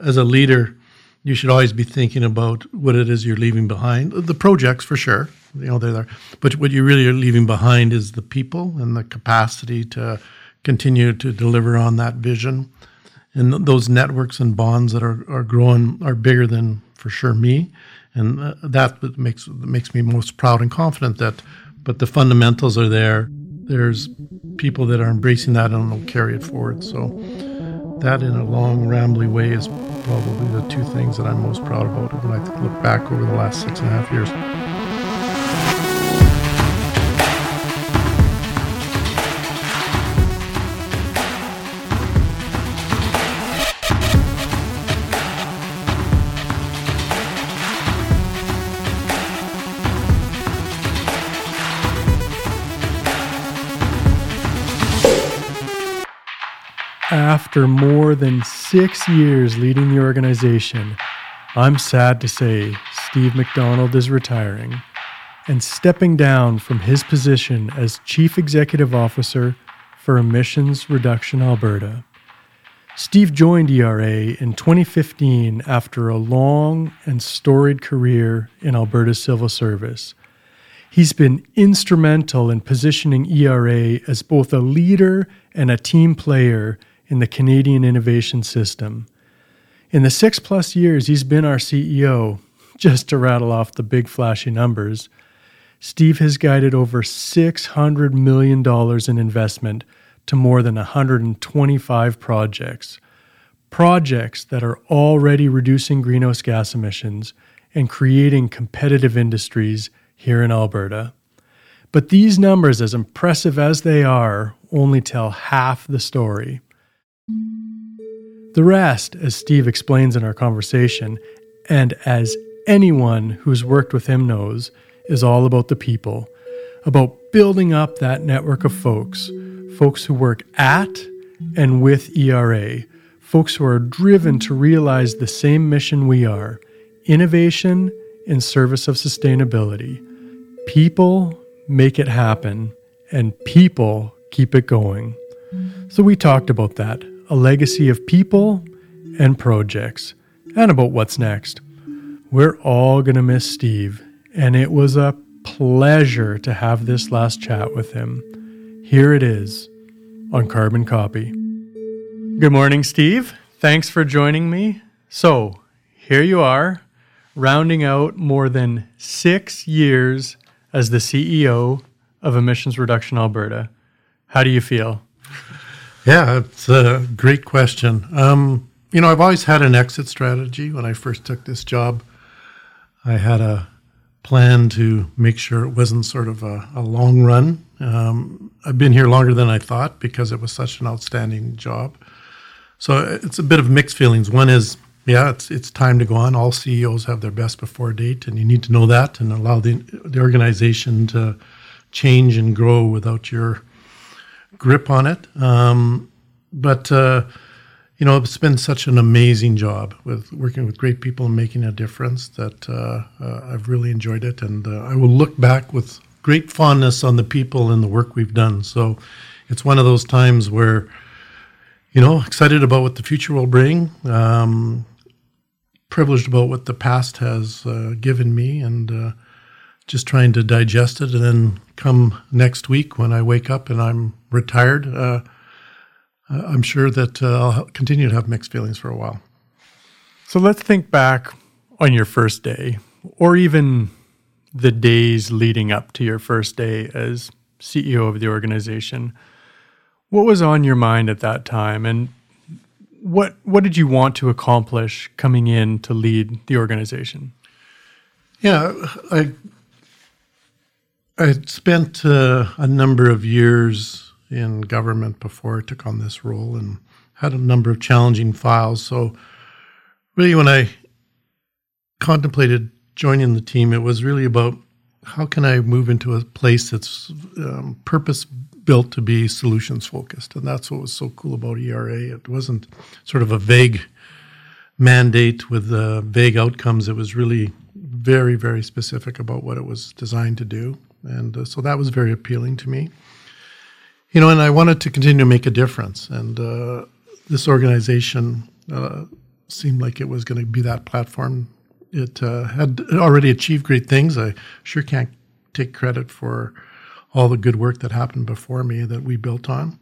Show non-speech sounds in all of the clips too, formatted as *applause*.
As a leader, you should always be thinking about what it is you're leaving behind. The projects, for sure, you know they're there, but what you really are leaving behind is the people and the capacity to continue to deliver on that vision. And th- those networks and bonds that are, are growing are bigger than for sure me, and uh, that makes makes me most proud and confident that. But the fundamentals are there. There's people that are embracing that and will carry it forward. So that, in a long, rambly way, is probably the two things that I'm most proud about when I look back over the last six and a half years. After more than six years leading the organization, I'm sad to say Steve MacDonald is retiring and stepping down from his position as Chief Executive Officer for Emissions Reduction Alberta. Steve joined ERA in 2015 after a long and storied career in Alberta's civil service. He's been instrumental in positioning ERA as both a leader and a team player in the Canadian innovation system. In the six plus years he's been our CEO, *laughs* just to rattle off the big flashy numbers, Steve has guided over $600 million in investment to more than 125 projects. Projects that are already reducing greenhouse gas emissions and creating competitive industries here in Alberta. But these numbers, as impressive as they are, only tell half the story. The rest, as Steve explains in our conversation, and as anyone who's worked with him knows, is all about the people, about building up that network of folks, folks who work at and with ERA, folks who are driven to realize the same mission we are innovation in service of sustainability. People make it happen, and people keep it going. So we talked about that a legacy of people and projects, and about what's next. We're all going to miss Steve, and it was a pleasure to have this last chat with him. Here it is on Carbon Copy. Good morning, Steve. Thanks for joining me. So, here you are, rounding out more than six years as the CEO of Emissions Reduction Alberta. How do you feel? Yeah, it's a great question. Um, you know, I've always had an exit strategy. When I first took this job, I had a plan to make sure it wasn't sort of a, a long run. Um, I've been here longer than I thought because it was such an outstanding job. So it's a bit of mixed feelings. One is, yeah, it's it's time to go on. All CEOs have their best before date, and you need to know that and allow the the organization to change and grow without your grip on it. Um, but uh, you know, it's been such an amazing job with working with great people and making a difference that uh, uh, I've really enjoyed it, and uh, I will look back with great fondness on the people and the work we've done. So it's one of those times where you know, excited about what the future will bring. Um, privileged about what the past has uh, given me, and uh, just trying to digest it. And then come next week when I wake up and I'm retired, uh, uh, I'm sure that uh, I'll continue to have mixed feelings for a while. So let's think back on your first day, or even the days leading up to your first day as CEO of the organization. What was on your mind at that time, and what what did you want to accomplish coming in to lead the organization? Yeah, I I had spent uh, a number of years in government before I took on this role and had a number of challenging files. So, really, when I contemplated joining the team, it was really about how can I move into a place that's um, purpose built to be solutions focused. And that's what was so cool about ERA. It wasn't sort of a vague mandate with uh, vague outcomes. It was really very, very specific about what it was designed to do. And uh, so that was very appealing to me. You know, and I wanted to continue to make a difference. And uh, this organization uh, seemed like it was going to be that platform. It uh, had already achieved great things. I sure can't take credit for all the good work that happened before me that we built on.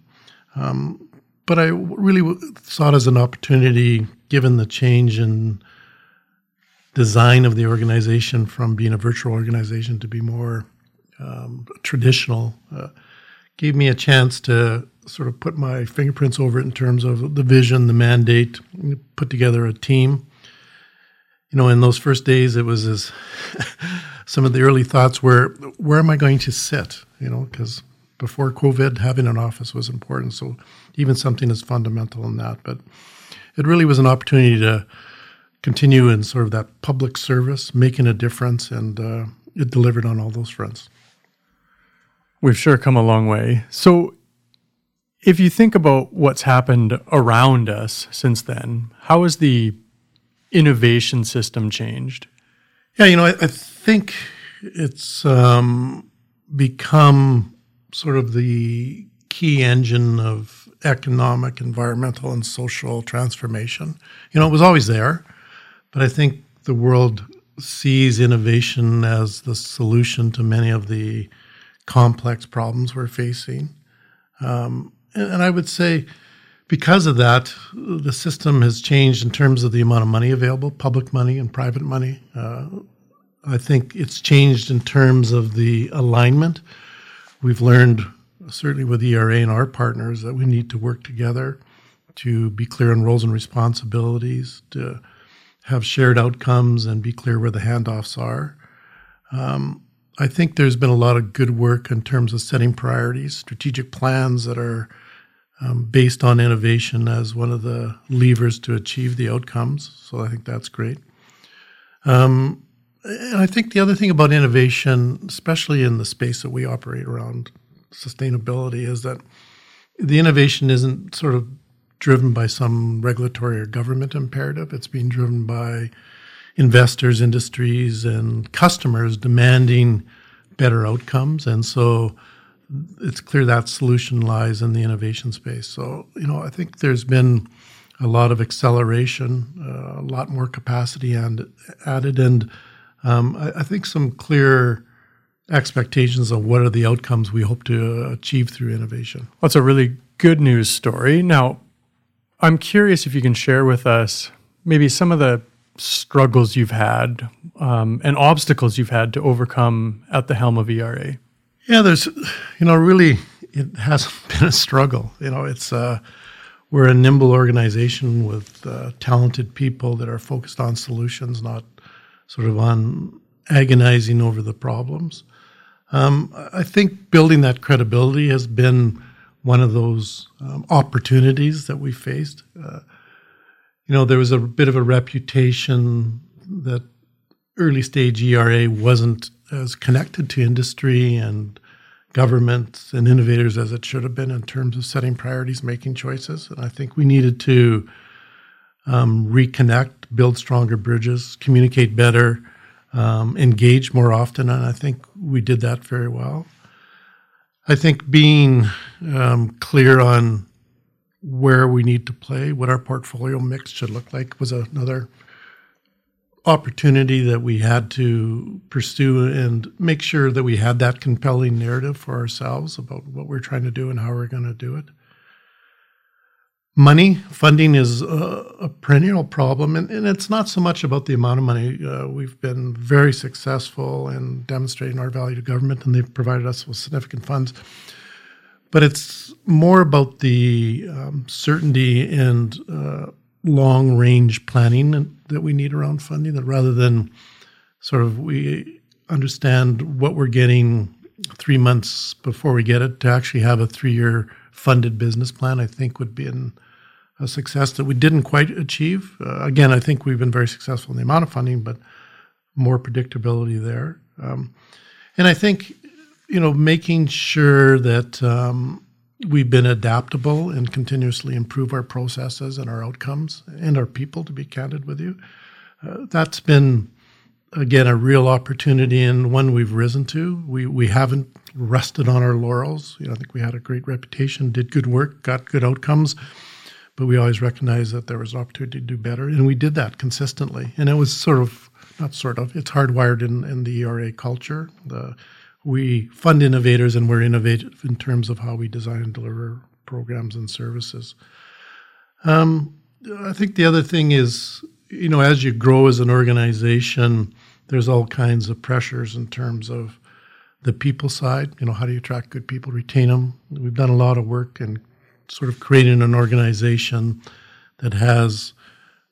Um, but I really saw it as an opportunity, given the change in design of the organization from being a virtual organization to be more um, traditional. Uh, gave me a chance to sort of put my fingerprints over it in terms of the vision, the mandate, put together a team. You know, in those first days, it was as *laughs* some of the early thoughts were, where am I going to sit? You know, because before COVID, having an office was important. So even something as fundamental in that, but it really was an opportunity to continue in sort of that public service, making a difference, and uh, it delivered on all those fronts. We've sure come a long way. So, if you think about what's happened around us since then, how has the innovation system changed? Yeah, you know, I, I think it's um, become sort of the key engine of economic, environmental, and social transformation. You know, it was always there, but I think the world sees innovation as the solution to many of the complex problems we're facing. Um, and, and I would say, because of that, the system has changed in terms of the amount of money available, public money and private money. Uh, I think it's changed in terms of the alignment. We've learned, certainly with ERA and our partners, that we need to work together to be clear on roles and responsibilities, to have shared outcomes and be clear where the handoffs are. Um, I think there's been a lot of good work in terms of setting priorities, strategic plans that are um, based on innovation as one of the levers to achieve the outcomes. So I think that's great. Um, and I think the other thing about innovation, especially in the space that we operate around sustainability, is that the innovation isn't sort of driven by some regulatory or government imperative. It's being driven by investors, industries, and customers demanding better outcomes. And so it's clear that solution lies in the innovation space. So, you know, I think there's been a lot of acceleration, uh, a lot more capacity and added, and um, I, I, think some clear expectations of what are the outcomes we hope to achieve through innovation. That's a really good news story. Now, I'm curious if you can share with us maybe some of the struggles you've had um, and obstacles you've had to overcome at the helm of ERA? Yeah, there's, you know, really, it hasn't *laughs* been a struggle. You know, it's, uh, we're a nimble organization with uh, talented people that are focused on solutions, not sort of on agonizing over the problems. Um, I think building that credibility has been one of those um, opportunities that we faced. Uh, you know, there was a bit of a reputation that early stage ERA wasn't as connected to industry and governments and innovators as it should have been in terms of setting priorities, making choices. And I think we needed to um, reconnect, build stronger bridges, communicate better, um, engage more often. And I think we did that very well. I think being um, clear on where we need to play, what our portfolio mix should look like was another opportunity that we had to pursue and make sure that we had that compelling narrative for ourselves about what we're trying to do and how we're going to do it. Money, funding is a, a perennial problem, and, and, it's not so much about the amount of money. Uh, we've been very successful in demonstrating our value to government, and they've provided us with significant funds but it's more about the um, certainty and uh, long range planning that we need around funding that rather than sort of we understand what we're getting three months before we get it to actually have a three year funded business plan i think would be a success that we didn't quite achieve. Uh, again i think we've been very successful in the amount of funding but more predictability there. Um, and i think you know, making sure that um, we've been adaptable and continuously improve our processes and our outcomes and our people, to be candid with you. Uh, that's been, again, a real opportunity and one we've risen to. We, we haven't rested on our laurels. You know, I think we had a great reputation, did good work, got good outcomes. but we always recognized that there was an opportunity to do better, and we did that consistently. And it was sort of not sort of it's hardwired in in the ERA culture. The we fund innovators, and we're innovative in terms of how we design and deliver programs and services. Um, I think the other thing is, you know, as you grow as an organization, there's all kinds of pressures in terms of the people side. You know, how do you attract good people, retain them? We've done a lot of work in sort of creating an organization that has,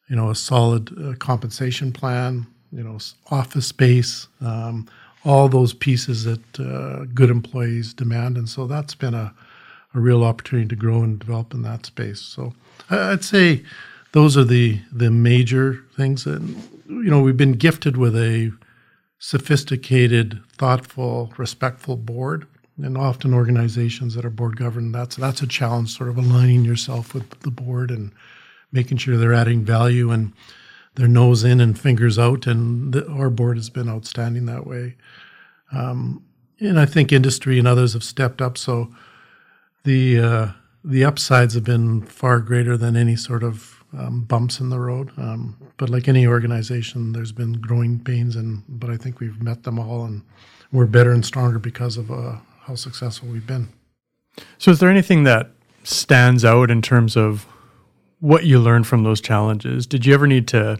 you know, a solid uh, compensation plan, you know, office space, um, all those pieces that uh, good employees demand. And so that's been a, a real opportunity to grow and develop in that space. So I'd say those are the the major things. And you know, we've been gifted with a sophisticated, thoughtful, respectful board. And often organizations that are board governed, that's that's a challenge, sort of aligning yourself with the board and making sure they're adding value and their nose in and fingers out. And the, our board has been outstanding that way. Um, and I think industry and others have stepped up. So the uh, the upsides have been far greater than any sort of um, bumps in the road. Um, but like any organization, there's been growing pains, and but I think we've met them all, and we're better and stronger because of uh, how successful we've been. So, is there anything that stands out in terms of what you learned from those challenges? Did you ever need to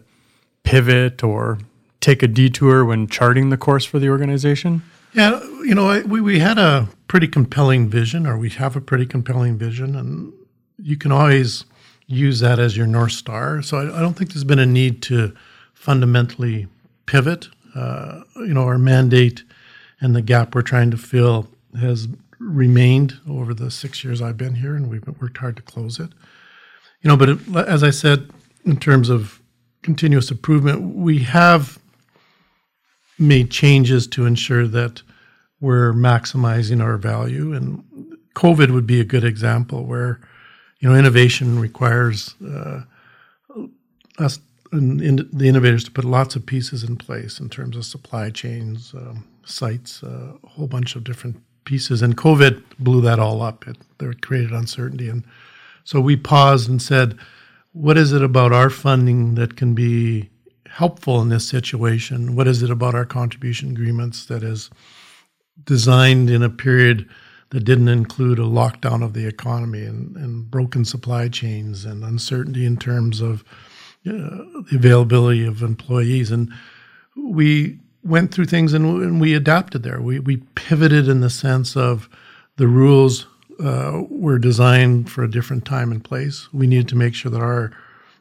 pivot or take a detour when charting the course for the organization? Yeah, you know, we we had a pretty compelling vision, or we have a pretty compelling vision, and you can always use that as your north star. So I, I don't think there's been a need to fundamentally pivot. Uh, you know, our mandate and the gap we're trying to fill has remained over the six years I've been here, and we've worked hard to close it. You know, but it, as I said, in terms of continuous improvement, we have made changes to ensure that we're maximizing our value. And COVID would be a good example where, you know, innovation requires uh, us and in, the innovators to put lots of pieces in place in terms of supply chains, um, sites, uh, a whole bunch of different pieces. And COVID blew that all up. It, it created uncertainty. And so we paused and said, what is it about our funding that can be helpful in this situation? What is it about our contribution agreements that is designed in a period that didn't include a lockdown of the economy and, and broken supply chains and uncertainty in terms of uh, the availability of employees? And we went through things and, and, we adapted there. We, we pivoted in the sense of the rules uh, were designed for a different time and place. We needed to make sure that our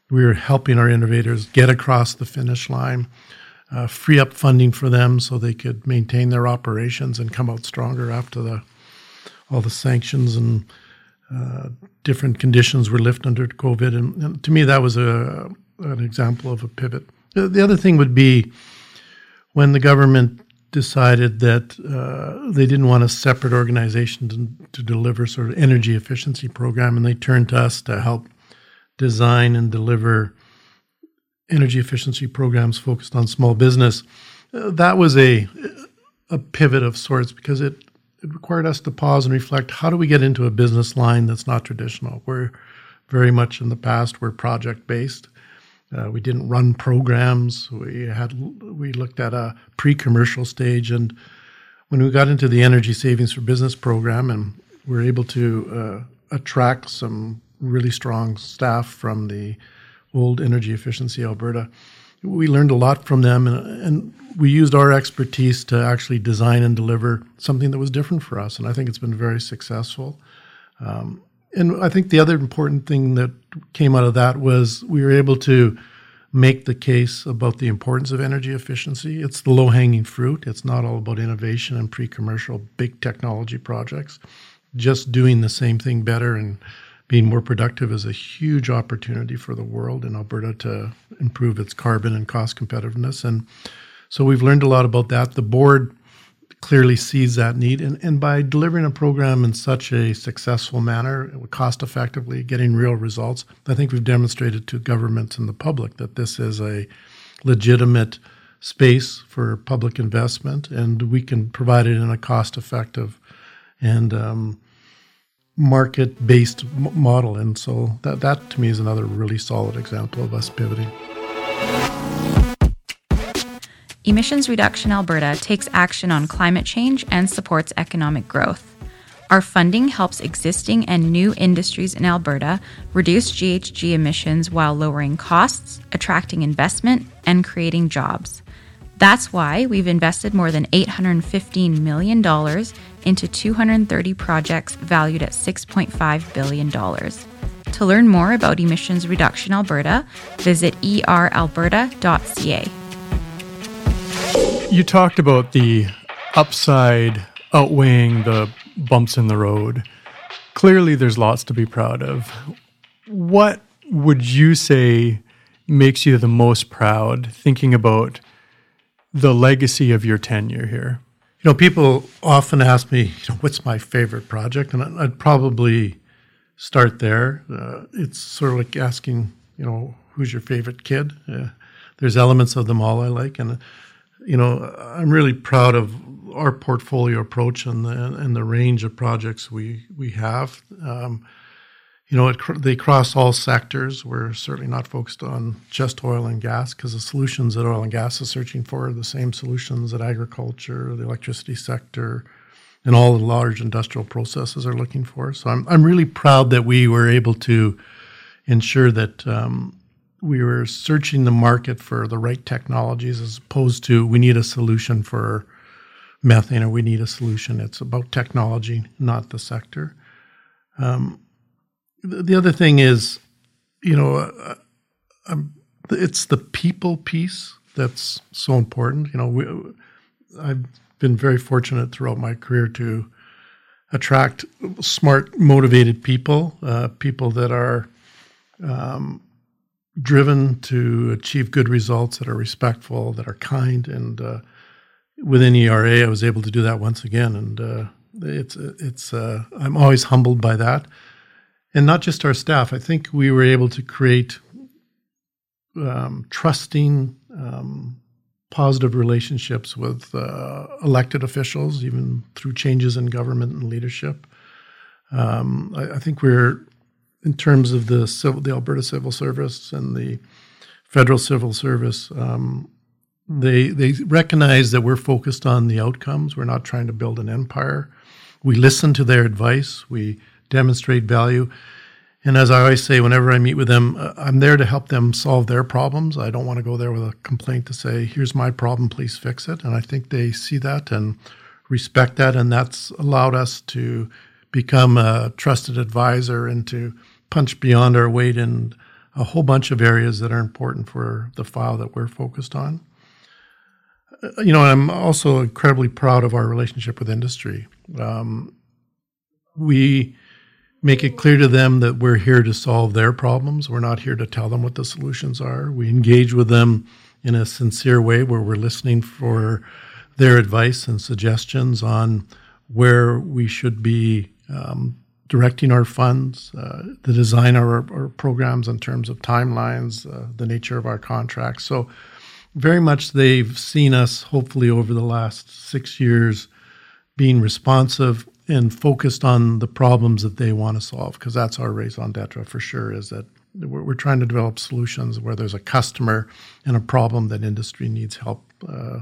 we were helping our innovators get across the finish line, uh, free up funding for them so they could maintain their operations and come out stronger after the all the sanctions and uh, different conditions were lifted under COVID. And, and, to me, that was a an example of a pivot. The other thing would be when the government decided that uh, they didn't want a separate organization to, to, deliver sort of energy efficiency program, and they turned to us to help design and deliver energy efficiency programs focused on small business. Uh, that was a a pivot of sorts because it it required us to pause and reflect. How do we get into a business line that's not traditional? We're very much in the past we're project based. Uh, we didn't run programs. We had we looked at a pre-commercial stage, and when we got into the energy savings for business program, and we were able to uh, attract some really strong staff from the old Energy Efficiency Alberta. We learned a lot from them, and, and we used our expertise to actually design and deliver something that was different for us. And I think it's been very successful. Um, and I think the other important thing that came out of that was we were able to make the case about the importance of energy efficiency. It's the low hanging fruit. It's not all about innovation and pre commercial big technology projects. Just doing the same thing better and being more productive is a huge opportunity for the world in Alberta to improve its carbon and cost competitiveness. And so we've learned a lot about that. The board clearly sees that need. And, and by delivering a program in such a successful manner, cost effectively, getting real results, I think we've demonstrated to governments and the public that this is a legitimate space for public investment and we can provide it in a cost effective and um, market based m- model. And so that, that to me is another really solid example of us pivoting. Emissions Reduction Alberta takes action on climate change and supports economic growth. Our funding helps existing and new industries in Alberta reduce GHG emissions while lowering costs, attracting investment, and creating jobs. That's why we've invested more than $815 million into 230 projects valued at $6.5 billion. To learn more about Emissions Reduction Alberta, visit eralberta.ca. You talked about the upside outweighing the bumps in the road. Clearly, there's lots to be proud of. What would you say makes you the most proud thinking about the legacy of your tenure here? You know, people often ask me, you know, what's my favorite project? And I'd probably start there. Uh, it's sort of like asking, you know, who's your favorite kid? Uh, there's elements of them all I like. And, you know, I'm really proud of our portfolio approach and the, and the range of projects we, we have. Um, you know, it, they cross all sectors. We're certainly not focused on just oil and gas because the solutions that oil and gas is searching for are the same solutions that agriculture, the electricity sector, and all the large industrial processes are looking for. So I'm, I'm really proud that we were able to ensure that um, we were searching the market for the right technologies as opposed to we need a solution for methane or we need a solution. It's about technology, not the sector. Um, the other thing is, you know, uh, um, it's the people piece that's so important. You know, we, I've been very fortunate throughout my career to attract smart, motivated people, uh, people that are um, driven to achieve good results, that are respectful, that are kind, and uh, within ERA, I was able to do that once again, and uh, it's it's uh, I'm always humbled by that and not just our staff. I think we were able to create um, trusting, um, positive relationships with uh, elected officials, even through changes in government and leadership. Um, I, I, think we're, in terms of the civil, the Alberta Civil Service and the federal civil service, um, they they recognize that we're focused on the outcomes. We're not trying to build an empire. We listen to their advice. We demonstrate value. And as I always say, whenever I meet with them, uh, I'm there to help them solve their problems. I don't want to go there with a complaint to say, here's my problem, please fix it. And I think they see that and respect that. And that's allowed us to become a trusted advisor and to punch beyond our weight in a whole bunch of areas that are important for the file that we're focused on. Uh, you know, I'm also incredibly proud of our relationship with industry. Um, we make it clear to them that we're here to solve their problems. We're not here to tell them what the solutions are. We engage with them in a sincere way where we're listening for their advice and suggestions on where we should be um, directing our funds, uh, the design of our, our, programs in terms of timelines, uh, the nature of our contracts. So, very much they've seen us, hopefully, over the last six years, being responsive and focused on the problems that they want to solve because that's our raison d'etre for sure is that we're, we're, trying to develop solutions where there's a customer and a problem that industry needs help uh,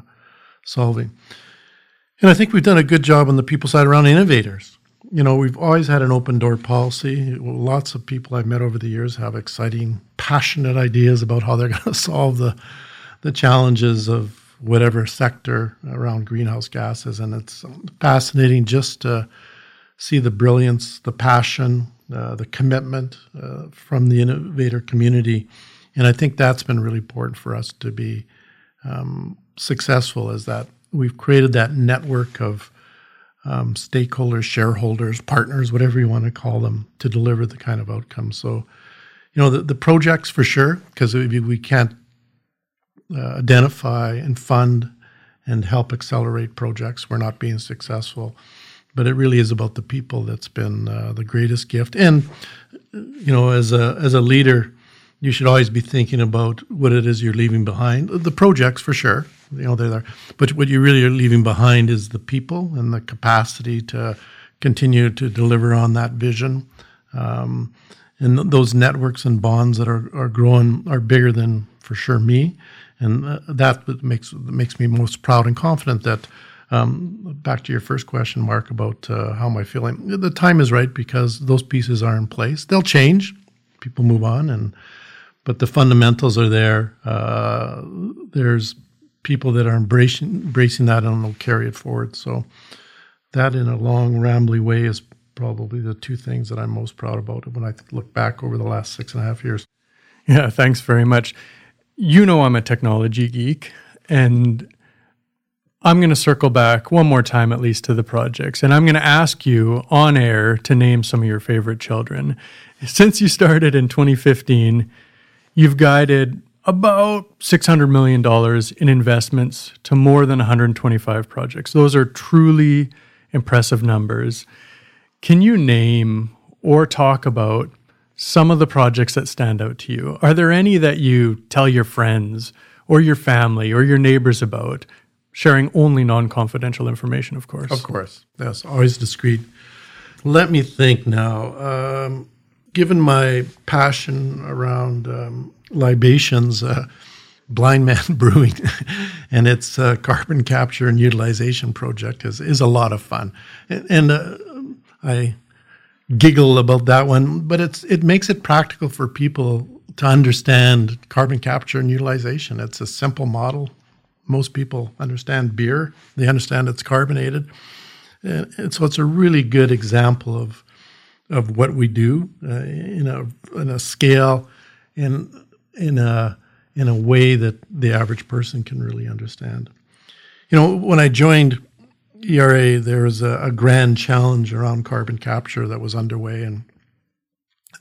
solving and i think we've done a good job on the people side around innovators you know we've always had an open door policy lots of people i've met over the years have exciting passionate ideas about how they're *laughs* going to solve the the challenges of whatever sector around greenhouse gases. And it's fascinating just to see the brilliance, the passion, uh, the commitment uh, from the innovator community. And I think that's been really important for us to be um, successful is that we've created that network of um, stakeholders, shareholders, partners, whatever you want to call them, to deliver the kind of outcomes. So, you know, the, the projects for sure, because we can't uh, identify and fund and help accelerate projects. We're not being successful, but it really is about the people that's been uh, the greatest gift. And you know, as a as a leader, you should always be thinking about what it is you're leaving behind. The projects, for sure, you know, they're there, but what you really are leaving behind is the people and the capacity to continue to deliver on that vision. Um, and th- those networks and bonds that are, are growing are bigger than for sure me, and uh, that makes makes me most proud and confident that. Um, back to your first question, Mark, about uh, how am I feeling? The time is right because those pieces are in place. They'll change. People move on, and but the fundamentals are there. Uh, there's people that are embracing embracing that and will carry it forward. So that, in a long, rambly way, is probably the two things that I'm most proud about when I look back over the last six and a half years. Yeah, thanks very much. You know, I'm a technology geek, and I'm going to circle back one more time, at least, to the projects. And I'm going to ask you on air to name some of your favorite children. Since you started in 2015, you've guided about $600 million in investments to more than 125 projects. Those are truly impressive numbers. Can you name or talk about some of the projects that stand out to you? Are there any that you tell your friends or your family or your neighbors about, sharing only non confidential information, of course? Of course. Yes, always discreet. Let me think now. Um, given my passion around um, libations, uh, Blindman *laughs* Brewing and its uh, carbon capture and utilization project is, is a lot of fun. And, and uh, I giggle about that one, but it's it makes it practical for people to understand carbon capture and utilization. It's a simple model. Most people understand beer; they understand it's carbonated, and, and so it's a really good example of of what we do uh, in a in a scale and in a in a way that the average person can really understand. You know, when I joined ERA, there was a, a, grand challenge around carbon capture that was underway, and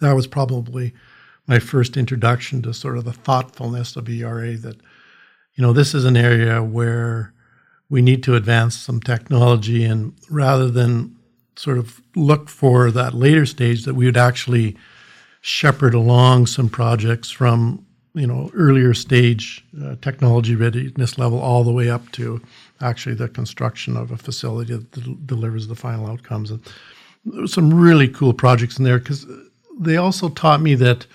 that was probably my first introduction to sort of the thoughtfulness of ERA. That you know, this is an area where we need to advance some technology, and rather than sort of look for that later stage, that we would actually shepherd along some projects from you know earlier stage uh, technology readiness level all the way up to actually the construction of a facility that d- delivers the final outcomes. And there were some really cool projects in there because they also taught me that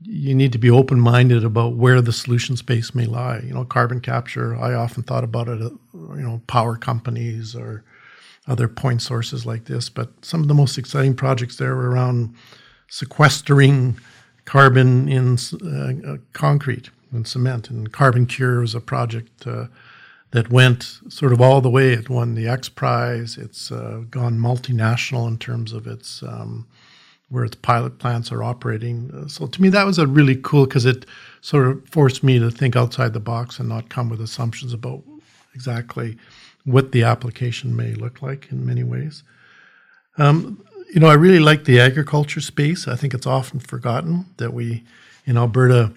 you need to be open minded about where the solution space may lie. You know, carbon capture, I often thought about it, you know, power companies or other point sources like this. But some of the most exciting projects there were around sequestering carbon in uh, uh, concrete and cement. And CarbonCure was a project uh, that went sort of all the way. It won the XPRIZE. It's uh, gone multinational in terms of its um, where its pilot plants are operating. Uh, so to me, that was a really cool because it sort of forced me to think outside the box and not come with assumptions about exactly what the application may look like in many ways. Um, you know, I really like the agriculture space. I think it's often forgotten that we in Alberta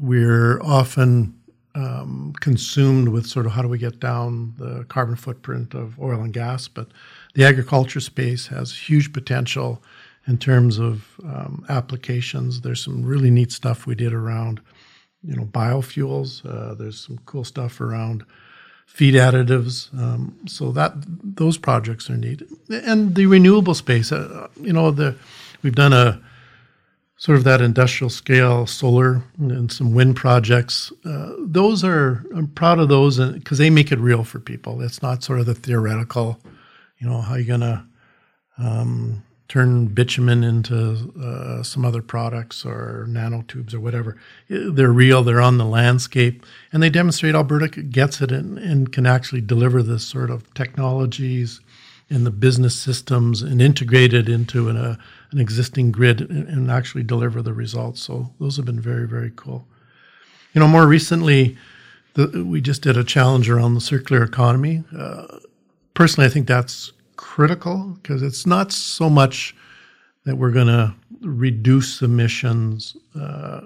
we're often um, consumed with sort of how do we get down the carbon footprint of oil and gas, but the agriculture space has huge potential in terms of um, applications. There's some really neat stuff we did around, you know, biofuels. Uh, there's some cool stuff around feed additives. Um, so that those projects are neat, and the renewable space. Uh, you know, the we've done a sort of that industrial scale solar and some wind projects. Uh, those are I'm proud of those because they make it real for people. It's not sort of the theoretical, you know, how you gonna um, turn bitumen into uh, some other products or nanotubes or whatever. They're real. They're on the landscape, and they demonstrate Alberta gets it and, and can actually deliver this sort of technologies in the business systems and integrate it into an, uh, an existing grid and, and, actually deliver the results. So those have been very, very cool. You know, more recently, the, we just did a challenge around the circular economy. Uh, personally, I think that's critical because it's not so much that we're going to reduce emissions uh,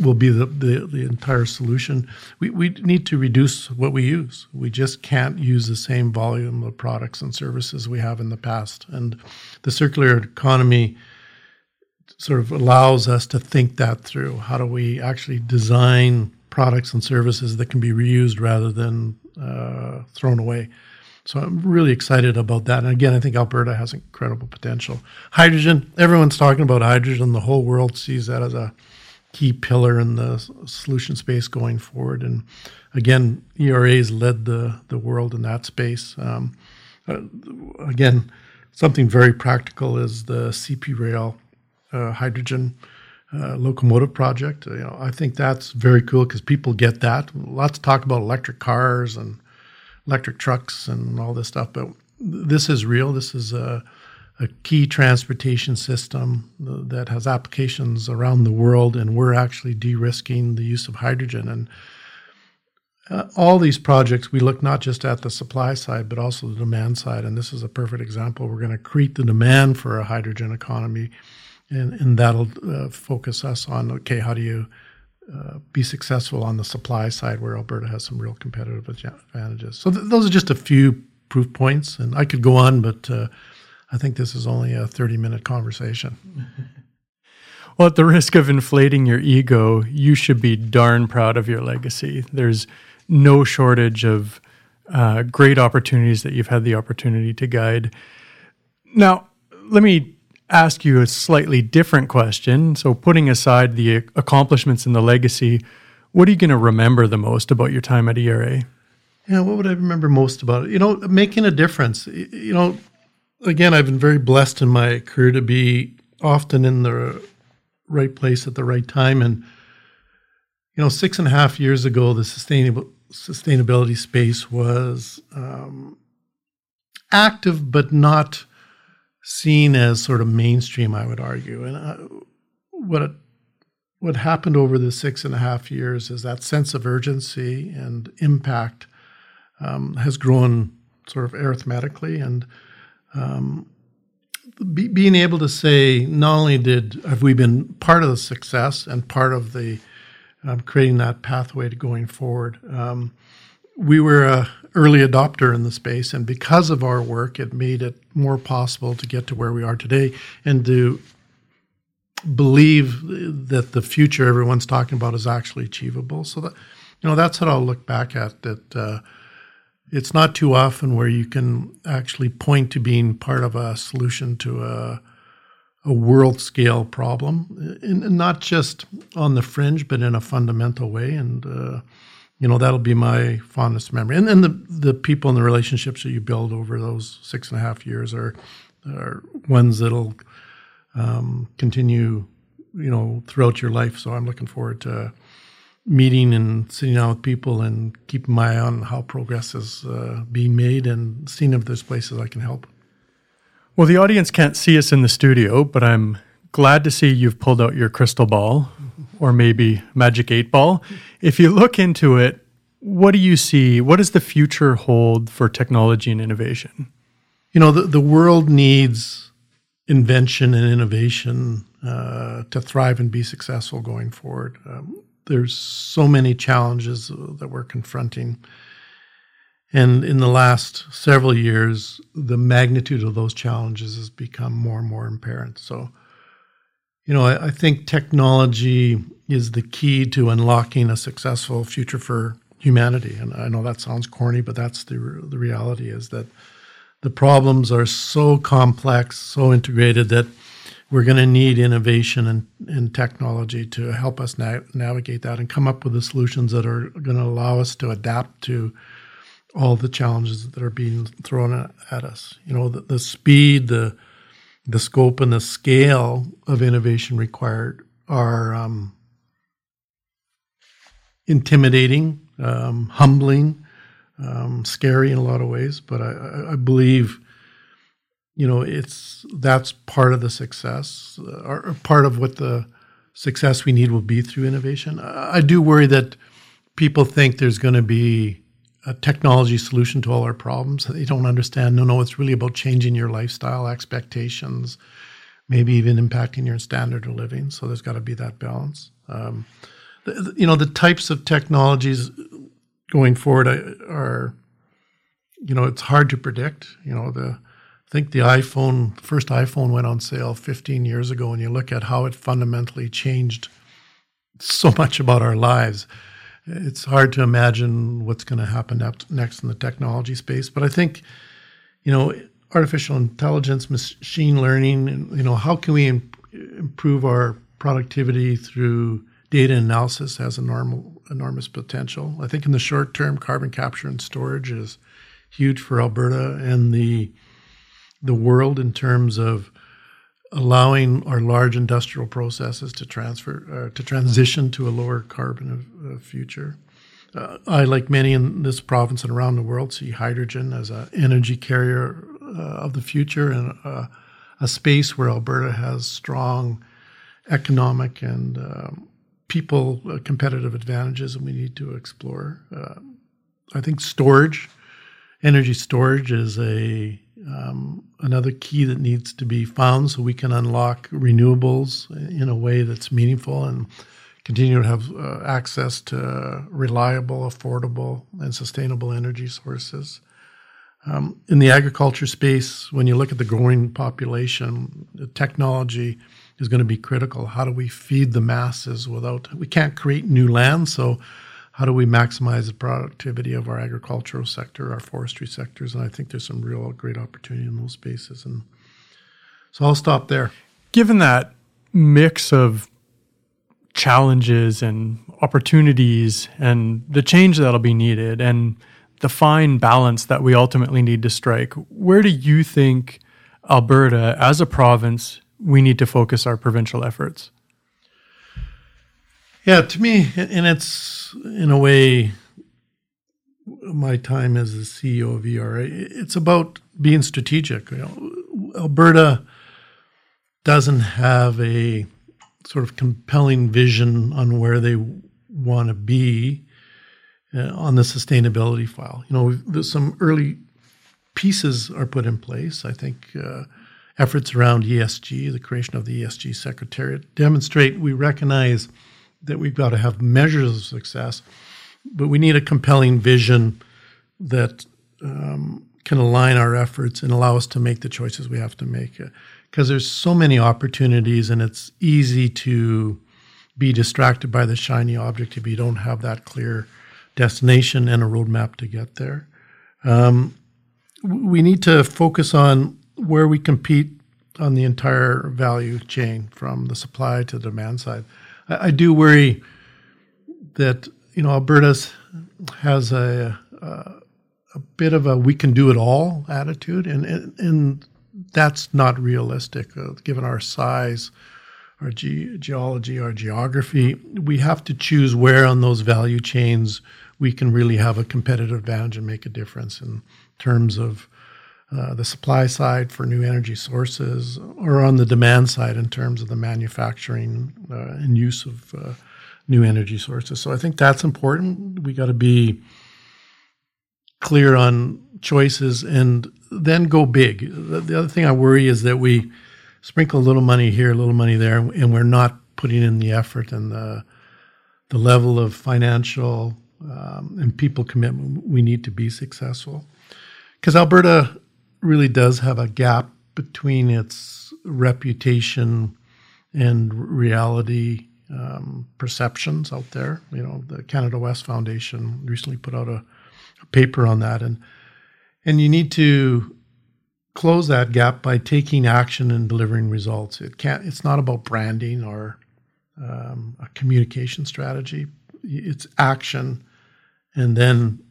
will be the, the, the, entire solution. We, we need to reduce what we use. We just can't use the same volume of products and services we have in the past. And the circular economy sort of allows us to think that through. How do we actually design products and services that can be reused rather than uh, thrown away? So I'm really excited about that. And again, I think Alberta has incredible potential. Hydrogen, everyone's talking about hydrogen. The whole world sees that as a key pillar in the solution space going forward. And again, ERA's led the, the world in that space. Um, uh, again, something very practical is the CP Rail uh, hydrogen uh, locomotive project. You know, I think that's very cool because people get that. Lots of talk about electric cars and electric trucks and all this stuff. But this is real. This is a, a key transportation system that has applications around the world, and we're actually de-risking the use of hydrogen. And uh, all these projects, we look not just at the supply side, but also the demand side. And this is a perfect example. We're going to create the demand for a hydrogen economy, and, and that'll uh, focus us on okay, how do you uh, be successful on the supply side where Alberta has some real competitive advantages. So th- those are just a few proof points, and I could go on, but uh, I think this is only a 30 minute conversation. *laughs* well, at the risk of inflating your ego, you should be darn proud of your legacy. There's no shortage of uh, great opportunities that you've had the opportunity to guide. Now, let me ask you a slightly different question. So, putting aside the accomplishments and the legacy, what are you going to remember the most about your time at ERA? Yeah, what would I remember most about it? You know, making a difference. You know, again, I've been very blessed in my career to be often in the right place at the right time. And, you know, six and a half years ago, the sustainable sustainability space was um, active, but not seen as sort of mainstream, I would argue. And uh, what what happened over the six and a half years is that sense of urgency and impact um, has grown sort of arithmetically, and um, be, being able to say not only did have we been part of the success and part of the um, creating that pathway to going forward. Um, we were a early adopter in the space, and because of our work, it made it more possible to get to where we are today and to believe that the future everyone's talking about is actually achievable. So that you know that's what I'll look back at. That uh, it's not too often where you can actually point to being part of a solution to a a world scale problem, and, not just on the fringe, but in a fundamental way. And uh, you know that'll be my fondest memory. And then the the people and the relationships that you build over those six and a half years are are ones that'll um, continue you know throughout your life. So i'm looking forward to meeting and sitting down with people and keeping my eye on how progress is uh, being made and seeing if there's places i can help. Well the audience can't see us in the studio but i'm glad to see you've pulled out your crystal ball or maybe Magic 8 Ball. If you look into it, what do you see? What does the future hold for technology and innovation? You know, the, the world needs invention and innovation uh, to thrive and be successful going forward. Um, there's so many challenges that we're confronting. And in the last several years, the magnitude of those challenges has become more and more apparent. So, you know, I, I, think technology is the key to unlocking a successful future for humanity. And I know that sounds corny, but that's the the reality is that the problems are so complex, so integrated that we're going to need innovation and, and technology to help us na- navigate that and come up with the solutions that are going to allow us to adapt to all the challenges that are being thrown at, at us. You know, the, the speed, the the scope and the scale of innovation required are um, intimidating, um, humbling, um, scary in a lot of ways. But I, I, believe, you know, it's that's part of the success, uh, or part of what the success we need will be through innovation. I, I do worry that people think there's going to be a technology solution to all our problems. They don't understand. No, no, it's really about changing your lifestyle expectations, maybe even impacting your standard of living. So there's got to be that balance. Um, the, you know, the types of technologies going forward are, you know, it's hard to predict. You know, the I think the iPhone, first iPhone went on sale 15 years ago, and you look at how it fundamentally changed so much about our lives it's hard to imagine what's going to happen next in the technology space. But I think, you know, artificial intelligence, machine learning, and, you know, how can we improve our productivity through data analysis has enormous, enormous potential. I think in the short term, carbon capture and storage is huge for Alberta and the the world in terms of allowing our large industrial processes to transfer uh, to transition to a lower carbon uh, future. Uh, I, like many in this province and around the world, see hydrogen as an energy carrier uh, of the future and uh, a space where Alberta has strong economic and um, people uh, competitive advantages, and we need to explore. I think storage, energy storage, is a um, another key that needs to be found so we can unlock renewables in a way that's meaningful and continue to have uh, access to reliable, affordable, and sustainable energy sources. Um, in the agriculture space, when you look at the growing population, the technology is going to be critical. How do we feed the masses without, we can't create new land, so how do we maximize the productivity of our agricultural sector, our forestry sectors? And I think there's some real great opportunity in those spaces. And so I'll stop there. Given that mix of challenges and opportunities and the change that'll be needed and the fine balance that we ultimately need to strike, where do you think Alberta, as a province, we need to focus our provincial efforts? Yeah, to me, and it's in a way my time as the CEO of ERA. It's about being strategic. You know, Alberta doesn't have a sort of compelling vision on where they want to be uh, on the sustainability file. You know, some early pieces are put in place. I think uh, efforts around ESG, the creation of the ESG Secretariat, demonstrate we recognize – that we've got to have measures of success, but we need a compelling vision that um, can align our efforts and allow us to make the choices we have to make. Because there's so many opportunities, and it's easy to be distracted by the shiny object if you don't have that clear destination and a roadmap to get there. Um, we need to focus on where we compete on the entire value chain from the supply to the demand side. I, I do worry that you know Alberta has a, a, a bit of a we can do it all attitude, and and, and that's not realistic uh, given our size, our ge- geology, our geography. We have to choose where on those value chains we can really have a competitive advantage and make a difference in terms of uh, the supply side for new energy sources or on the demand side in terms of the manufacturing uh, and use of uh, new energy sources. So I think that's important. We got to be clear on choices and then go big. The, the, other thing I worry is that we sprinkle a little money here, a little money there, and we're not putting in the effort and the the level of financial um, and people commitment we need to be successful. Because Alberta really does have a gap between its reputation and reality um, perceptions out there. You know, the Canada West Foundation recently put out a, a, paper on that, and and you need to close that gap by taking action and delivering results. It can't. It's not about branding or um, a communication strategy. It's action, and then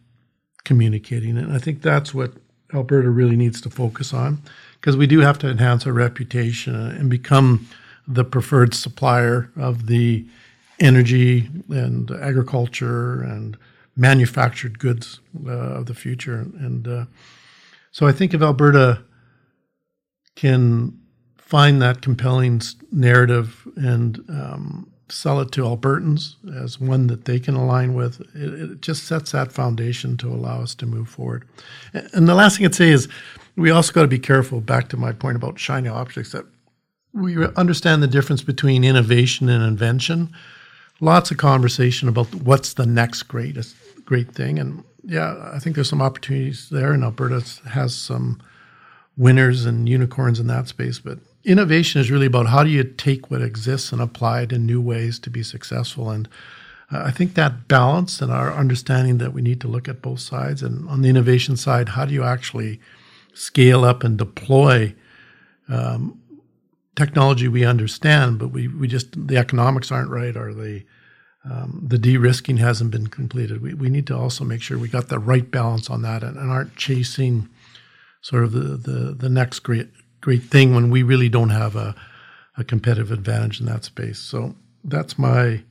communicating. And I think that's what Alberta really needs to focus on because we do have to enhance our reputation and become the preferred supplier of the energy and agriculture and manufactured goods uh, of the future. And uh, so I think if Alberta can find that compelling narrative and um, sell it to Albertans as one that they can align with. It, it, just sets that foundation to allow us to move forward. And the last thing I'd say is we also got to be careful, back to my point about shiny objects, that we understand the difference between innovation and invention. Lots of conversation about what's the next greatest great thing. And yeah, I think there's some opportunities there, and Alberta has some winners and unicorns in that space. But innovation is really about how do you take what exists and apply it in new ways to be successful. And I think that balance and our understanding that we need to look at both sides. And on the innovation side, how do you actually scale up and deploy um, technology we understand, but we, we just, the economics aren't right or the, um, the de-risking hasn't been completed. We, we need to also make sure we got the right balance on that and, and aren't chasing sort of the, the, the next great great thing when we really don't have a, a competitive advantage in that space. So that's my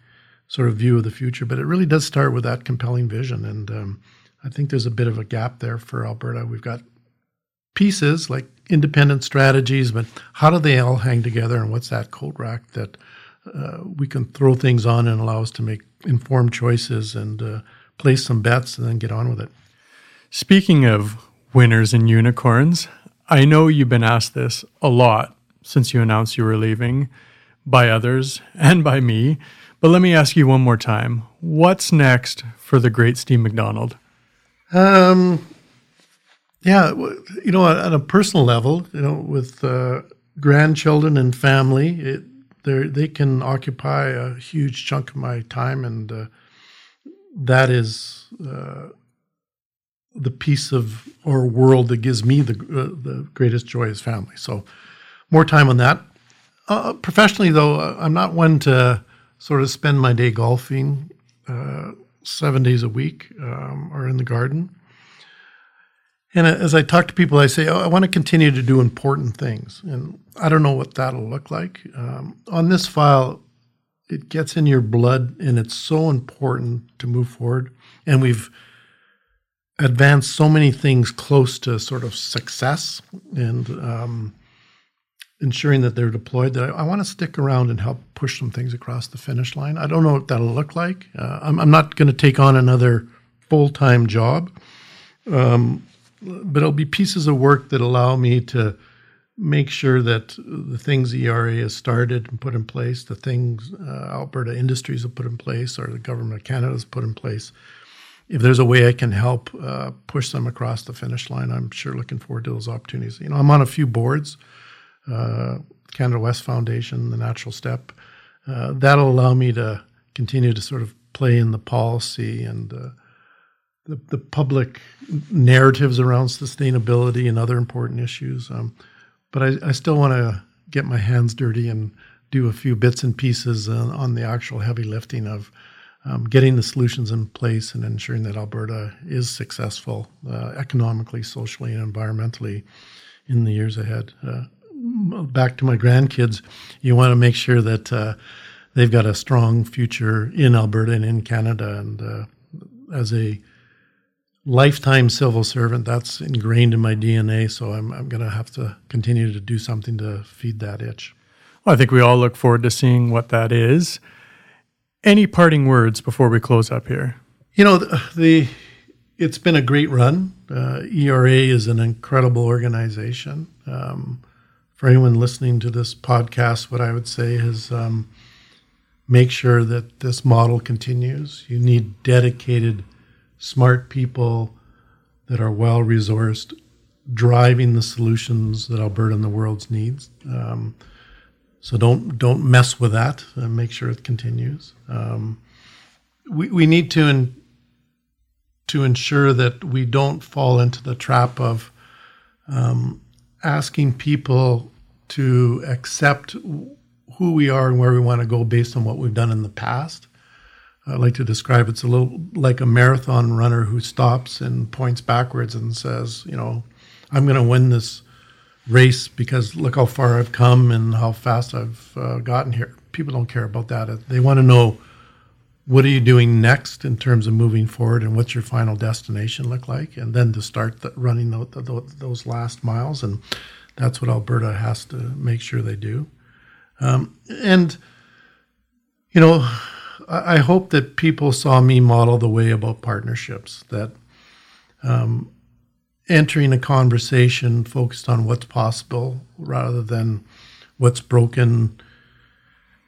sort of view of the future. But it really does start with that compelling vision. And um, I think there's a bit of a gap there for Alberta. We've got pieces like independent strategies, but how do they all hang together? And what's that coat rack that uh, we can throw things on and allow us to make informed choices and uh, place some bets and then get on with it? Speaking of winners and unicorns, I know you've been asked this a lot since you announced you were leaving by others *laughs* and by me. But let me ask you one more time. What's next for the great Steve MacDonald? Um, yeah, you know, on a personal level, you know, with uh, grandchildren and family, it, they can occupy a huge chunk of my time, and uh, that is uh, the piece of our world that gives me the uh, the greatest joy is family. So more time on that. Uh, professionally, though, uh, I'm not one to sort of spend my day golfing uh, seven days a week um, or in the garden. And as I talk to people, I say, oh, I want to continue to do important things. And I don't know what that'll look like. Um, on this file, it gets in your blood, and it's so important to move forward. And we've advance so many things close to sort of success and um, ensuring that they're deployed that I, I want to stick around and help push some things across the finish line. I don't know what that'll look like. Uh, I'm, I'm, not going to take on another full time job, um, but it'll be pieces of work that allow me to make sure that the things ERA has started and put in place, the things uh, Alberta Industries have put in place, or the government of Canada has put in place, if there's a way I can help uh, push them across the finish line, I'm sure looking forward to those opportunities. You know, I'm on a few boards, uh, Canada West Foundation, the Natural Step. Uh, that'll allow me to continue to sort of play in the policy and uh, the, the public narratives around sustainability and other important issues. Um, but I, I still want to get my hands dirty and do a few bits and pieces on the actual heavy lifting of um, getting the solutions in place and ensuring that Alberta is successful uh, economically, socially, and environmentally in the years ahead. Uh, back to my grandkids, you want to make sure that uh, they've got a strong future in Alberta and in Canada. And uh, as a lifetime civil servant, that's ingrained in my DNA. So I'm, I'm going to have to continue to do something to feed that itch. Well, I think we all look forward to seeing what that is. Any parting words before we close up here? You know, the, the it's been a great run. Uh, ERA is an incredible organization. Um, for anyone listening to this podcast, what I would say is um, make sure that this model continues. You need dedicated, smart people that are well resourced, driving the solutions that Alberta and the world needs. Um, so don't don't mess with that. And make sure it continues. Um, we we need to in, to ensure that we don't fall into the trap of um, asking people to accept who we are and where we want to go based on what we've done in the past. I like to describe it's a little like a marathon runner who stops and points backwards and says, you know, I'm going to win this race because look how far I've come and how fast I've uh, gotten here. People don't care about that. They want to know what are you doing next in terms of moving forward and what's your final destination look like, and then to start the, running the, the, those last miles. And that's what Alberta has to make sure they do. Um, and you know, I, I, hope that people saw me model the way about partnerships that. Um, entering a conversation focused on what's possible rather than what's broken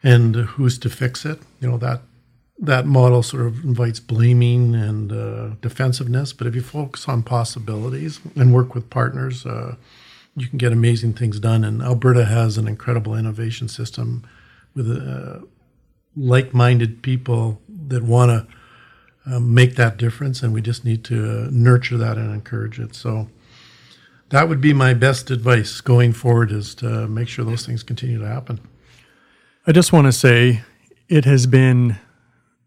and who's to fix it. You know that that model sort of invites blaming and uh, defensiveness. But if you focus on possibilities and work with partners, uh, you can get amazing things done. And Alberta has an incredible innovation system with uh, like-minded people that want to um, make that difference, and we just need to uh, nurture that and encourage it. So that would be my best advice going forward: is to make sure those things continue to happen. I just want to say it has been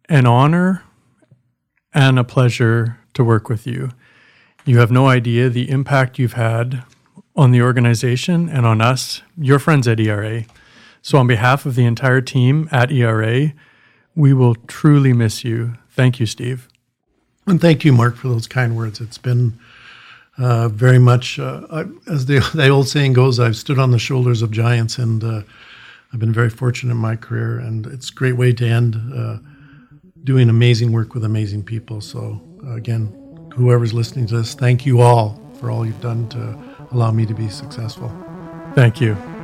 an honor and a pleasure to work with you. You have no idea the impact you've had on the organization and on us, your friends at ERA. So, on behalf of the entire team at ERA, we will truly miss you. Thank you, Steve. And thank you, Mark, for those kind words. It's been uh, very much, uh, I, as the, *laughs* the, old saying goes, I've stood on the shoulders of giants, and uh, I've been very fortunate in my career. And it's a great way to end uh, doing amazing work with amazing people. So, again, whoever's listening to this, thank you all for all you've done to allow me to be successful. Thank you.